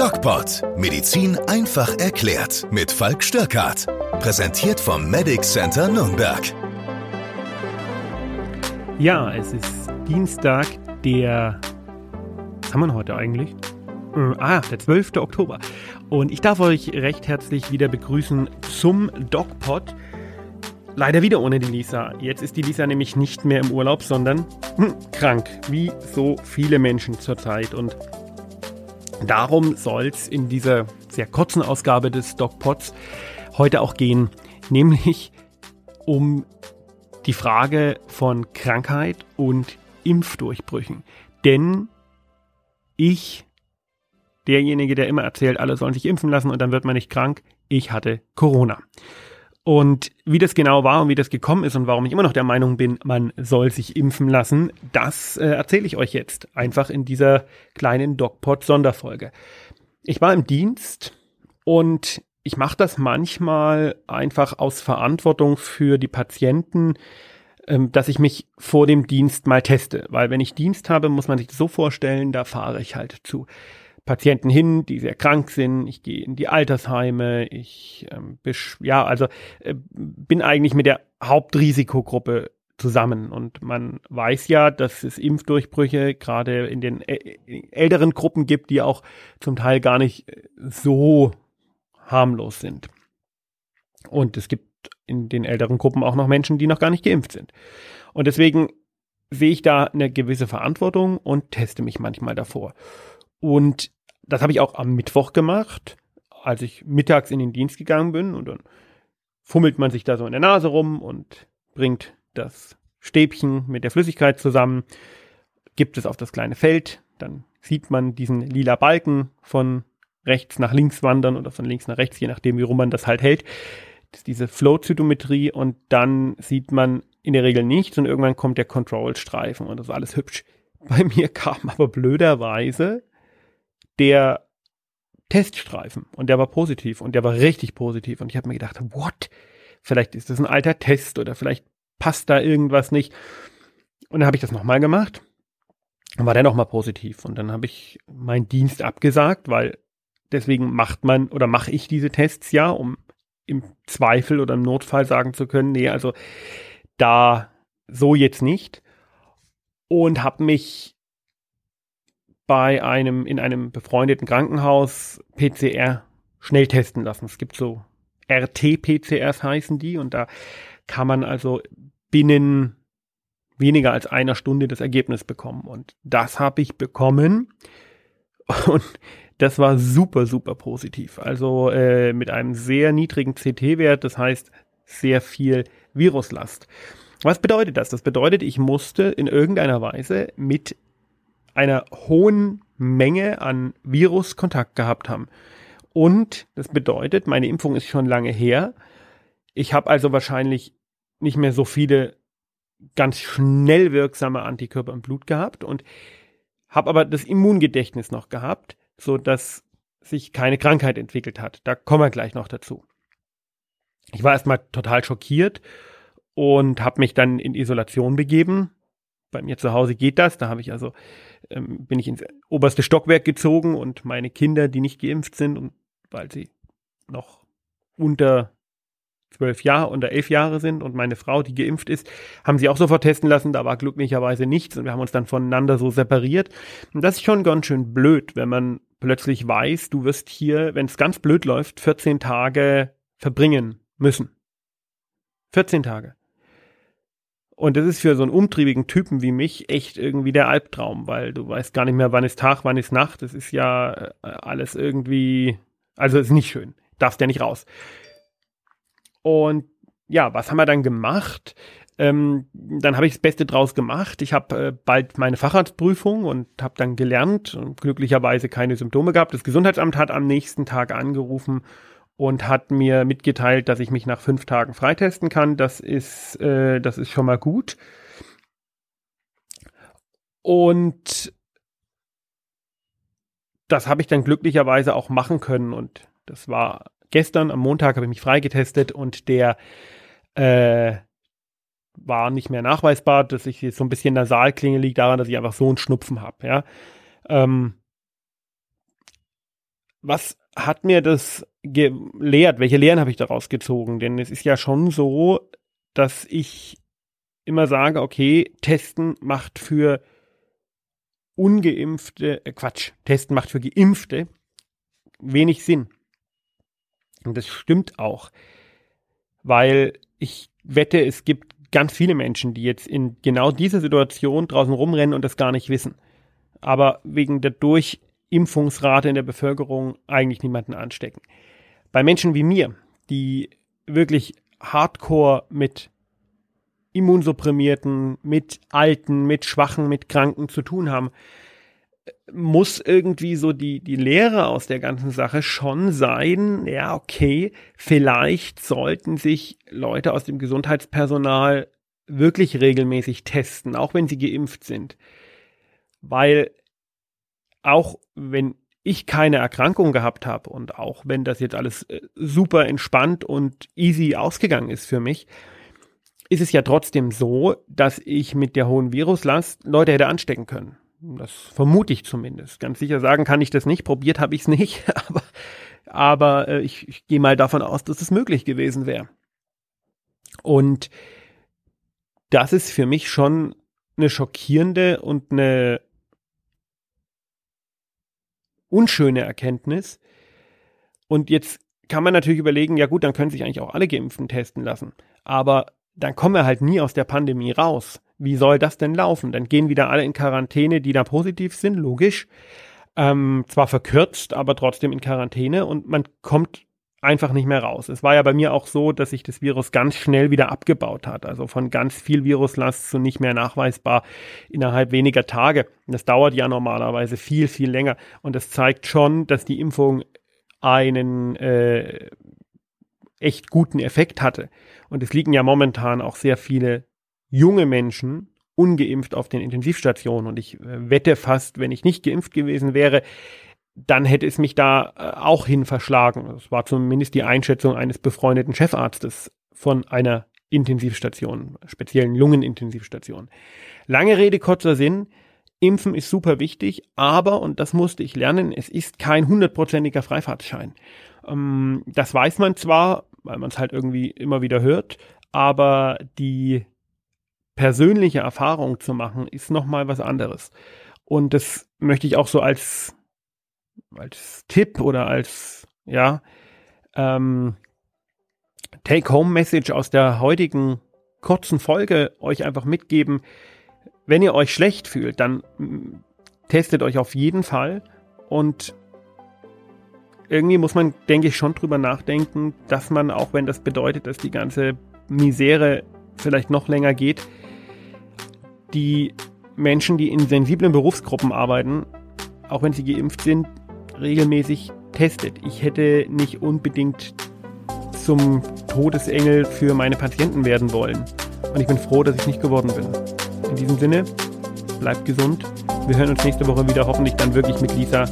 DocPod. Medizin einfach erklärt. Mit Falk Störkart. Präsentiert vom Medic Center Nürnberg. Ja, es ist Dienstag, der. Was haben wir heute eigentlich? Äh, ah, der 12. Oktober. Und ich darf euch recht herzlich wieder begrüßen zum DocPod. Leider wieder ohne die Lisa. Jetzt ist die Lisa nämlich nicht mehr im Urlaub, sondern hm, krank, wie so viele Menschen zurzeit. Und darum soll es in dieser sehr kurzen Ausgabe des DocPods heute auch gehen, nämlich um die Frage von Krankheit und Impfdurchbrüchen. Denn ich, derjenige, der immer erzählt, alle sollen sich impfen lassen und dann wird man nicht krank, ich hatte Corona. Und wie das genau war und wie das gekommen ist und warum ich immer noch der Meinung bin, man soll sich impfen lassen, das äh, erzähle ich euch jetzt einfach in dieser kleinen DocPod-Sonderfolge. Ich war im Dienst und ich mache das manchmal einfach aus Verantwortung für die Patienten, ähm, dass ich mich vor dem Dienst mal teste. Weil wenn ich Dienst habe, muss man sich so vorstellen, da fahre ich halt zu Patienten hin, die sehr krank sind. Ich gehe in die Altersheime. Ich ähm, ja, also äh, bin eigentlich mit der Hauptrisikogruppe zusammen. Und man weiß ja, dass es Impfdurchbrüche gerade in den älteren Gruppen gibt, die auch zum Teil gar nicht äh, so harmlos sind. Und es gibt in den älteren Gruppen auch noch Menschen, die noch gar nicht geimpft sind. Und deswegen sehe ich da eine gewisse Verantwortung und teste mich manchmal davor. Und das habe ich auch am Mittwoch gemacht, als ich mittags in den Dienst gegangen bin und dann fummelt man sich da so in der Nase rum und bringt das Stäbchen mit der Flüssigkeit zusammen, gibt es auf das kleine Feld, dann sieht man diesen lila Balken von rechts nach links wandern oder von links nach rechts, je nachdem, wie rum man das halt hält. Das ist diese Flow-Zytometrie und dann sieht man in der Regel nichts und irgendwann kommt der Control-Streifen und das ist alles hübsch. Bei mir kam aber blöderweise der Teststreifen. Und der war positiv und der war richtig positiv. Und ich habe mir gedacht, what? Vielleicht ist das ein alter Test oder vielleicht passt da irgendwas nicht. Und dann habe ich das nochmal gemacht. Und war der nochmal positiv. Und dann habe ich meinen Dienst abgesagt, weil deswegen macht man oder mache ich diese Tests ja, um im Zweifel oder im Notfall sagen zu können, nee, also da so jetzt nicht. Und habe mich bei einem, in einem befreundeten Krankenhaus PCR schnell testen lassen. Es gibt so RT-PCRs heißen die und da kann man also binnen weniger als einer Stunde das Ergebnis bekommen. Und das habe ich bekommen und das war super, super positiv. Also äh, mit einem sehr niedrigen CT-Wert, das heißt sehr viel Viruslast. Was bedeutet das? Das bedeutet, ich musste in irgendeiner Weise mit einer hohen Menge an Virus Kontakt gehabt haben. Und das bedeutet, meine Impfung ist schon lange her. Ich habe also wahrscheinlich nicht mehr so viele ganz schnell wirksame Antikörper im Blut gehabt und habe aber das Immungedächtnis noch gehabt, so dass sich keine Krankheit entwickelt hat. Da kommen wir gleich noch dazu. Ich war erstmal total schockiert und habe mich dann in Isolation begeben. Bei mir zu Hause geht das. Da habe ich also ähm, bin ich ins oberste Stockwerk gezogen und meine Kinder, die nicht geimpft sind und weil sie noch unter zwölf Jahre, unter elf Jahre sind und meine Frau, die geimpft ist, haben sie auch sofort testen lassen. Da war glücklicherweise nichts und wir haben uns dann voneinander so separiert. Und das ist schon ganz schön blöd, wenn man plötzlich weiß, du wirst hier, wenn es ganz blöd läuft, 14 Tage verbringen müssen. 14 Tage. Und das ist für so einen umtriebigen Typen wie mich echt irgendwie der Albtraum, weil du weißt gar nicht mehr, wann ist Tag, wann ist Nacht. Das ist ja äh, alles irgendwie, also ist nicht schön. Darfst ja nicht raus. Und ja, was haben wir dann gemacht? Ähm, dann habe ich das Beste draus gemacht. Ich habe äh, bald meine Facharztprüfung und habe dann gelernt und glücklicherweise keine Symptome gehabt. Das Gesundheitsamt hat am nächsten Tag angerufen und hat mir mitgeteilt, dass ich mich nach fünf Tagen freitesten kann. Das ist, äh, das ist schon mal gut. Und das habe ich dann glücklicherweise auch machen können. Und das war gestern, am Montag habe ich mich freigetestet und der äh, war nicht mehr nachweisbar, dass ich jetzt so ein bisschen nasal klinge, liegt daran, dass ich einfach so einen Schnupfen habe. Ja. Ähm, was hat mir das gelehrt? Welche Lehren habe ich daraus gezogen? Denn es ist ja schon so, dass ich immer sage, okay, testen macht für ungeimpfte, äh Quatsch, testen macht für geimpfte wenig Sinn. Und das stimmt auch, weil ich wette, es gibt ganz viele Menschen, die jetzt in genau dieser Situation draußen rumrennen und das gar nicht wissen. Aber wegen der Durchimpfungsrate in der Bevölkerung eigentlich niemanden anstecken. Bei Menschen wie mir, die wirklich hardcore mit Immunsupprimierten, mit Alten, mit Schwachen, mit Kranken zu tun haben, muss irgendwie so die, die Lehre aus der ganzen Sache schon sein, ja, okay, vielleicht sollten sich Leute aus dem Gesundheitspersonal wirklich regelmäßig testen, auch wenn sie geimpft sind. Weil auch wenn ich keine Erkrankung gehabt habe und auch wenn das jetzt alles äh, super entspannt und easy ausgegangen ist für mich, ist es ja trotzdem so, dass ich mit der hohen Viruslast Leute hätte anstecken können. Das vermute ich zumindest. Ganz sicher sagen kann ich das nicht. Probiert habe ich es nicht, aber, aber äh, ich, ich gehe mal davon aus, dass es möglich gewesen wäre. Und das ist für mich schon eine schockierende und eine unschöne Erkenntnis. Und jetzt kann man natürlich überlegen, ja gut, dann können sich eigentlich auch alle Geimpften testen lassen. Aber dann kommen wir halt nie aus der Pandemie raus. Wie soll das denn laufen? Dann gehen wieder alle in Quarantäne, die da positiv sind, logisch. Ähm, zwar verkürzt, aber trotzdem in Quarantäne und man kommt einfach nicht mehr raus. Es war ja bei mir auch so, dass sich das Virus ganz schnell wieder abgebaut hat. Also von ganz viel Viruslast zu nicht mehr nachweisbar innerhalb weniger Tage. Das dauert ja normalerweise viel, viel länger. Und das zeigt schon, dass die Impfung einen äh, echt guten Effekt hatte. Und es liegen ja momentan auch sehr viele junge Menschen ungeimpft auf den Intensivstationen. Und ich äh, wette fast, wenn ich nicht geimpft gewesen wäre, dann hätte es mich da äh, auch hin verschlagen. Das war zumindest die Einschätzung eines befreundeten Chefarztes von einer Intensivstation, speziellen Lungenintensivstation. Lange Rede, kurzer Sinn. Impfen ist super wichtig, aber, und das musste ich lernen, es ist kein hundertprozentiger Freifahrtschein. Ähm, das weiß man zwar, weil man es halt irgendwie immer wieder hört, aber die persönliche Erfahrung zu machen, ist nochmal was anderes. Und das möchte ich auch so als, als Tipp oder als, ja, ähm, Take-Home-Message aus der heutigen kurzen Folge euch einfach mitgeben. Wenn ihr euch schlecht fühlt, dann mm, testet euch auf jeden Fall und irgendwie muss man, denke ich, schon drüber nachdenken, dass man, auch wenn das bedeutet, dass die ganze Misere vielleicht noch länger geht, die Menschen, die in sensiblen Berufsgruppen arbeiten, auch wenn sie geimpft sind, regelmäßig testet. Ich hätte nicht unbedingt zum Todesengel für meine Patienten werden wollen. Und ich bin froh, dass ich nicht geworden bin. In diesem Sinne, bleibt gesund. Wir hören uns nächste Woche wieder, hoffentlich dann wirklich mit Lisa